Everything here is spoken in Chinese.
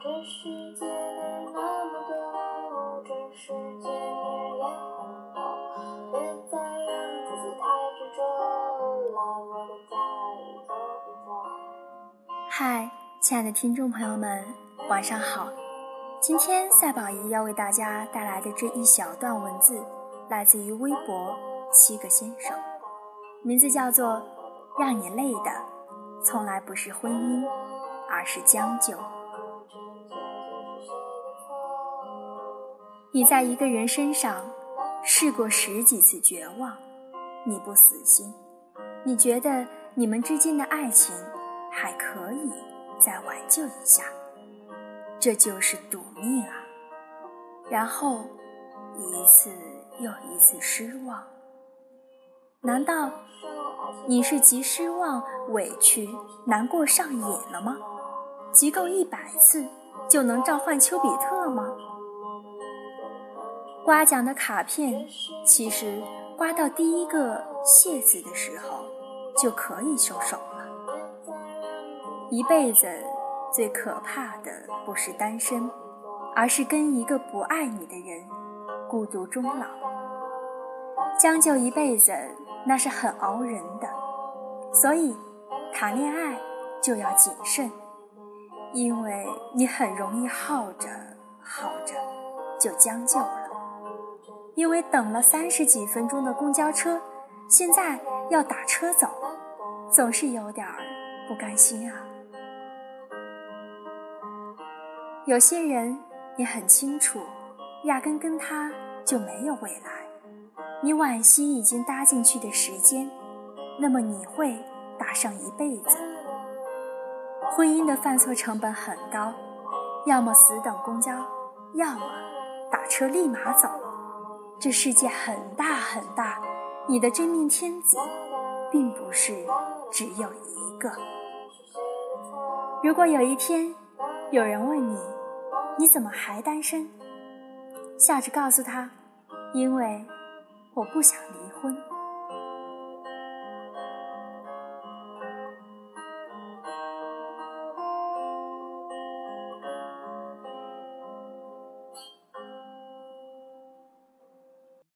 这世界那么多这世界也很多别再让自己太执着我的家里坐一坐嗨亲爱的听众朋友们晚上好。今天赛宝仪要为大家带来的这一小段文字来自于微博七个先生名字叫做让你累的从来不是婚姻而是将就。你在一个人身上试过十几次绝望，你不死心，你觉得你们之间的爱情还可以再挽救一下，这就是赌命啊！然后一次又一次失望，难道你是集失望、委屈、难过上瘾了吗？集够一百次就能召唤丘比特吗？刮奖的卡片，其实刮到第一个“谢”字的时候，就可以收手了。一辈子最可怕的不是单身，而是跟一个不爱你的人孤独终老。将就一辈子，那是很熬人的。所以，谈恋爱就要谨慎，因为你很容易耗着耗着就将就了。因为等了三十几分钟的公交车，现在要打车走，总是有点儿不甘心啊。有些人你很清楚，压根跟他就没有未来，你惋惜已经搭进去的时间，那么你会搭上一辈子。婚姻的犯错成本很高，要么死等公交，要么打车立马走。这世界很大很大，你的真命天子，并不是只有一个。如果有一天，有人问你，你怎么还单身？笑着告诉他，因为我不想离婚。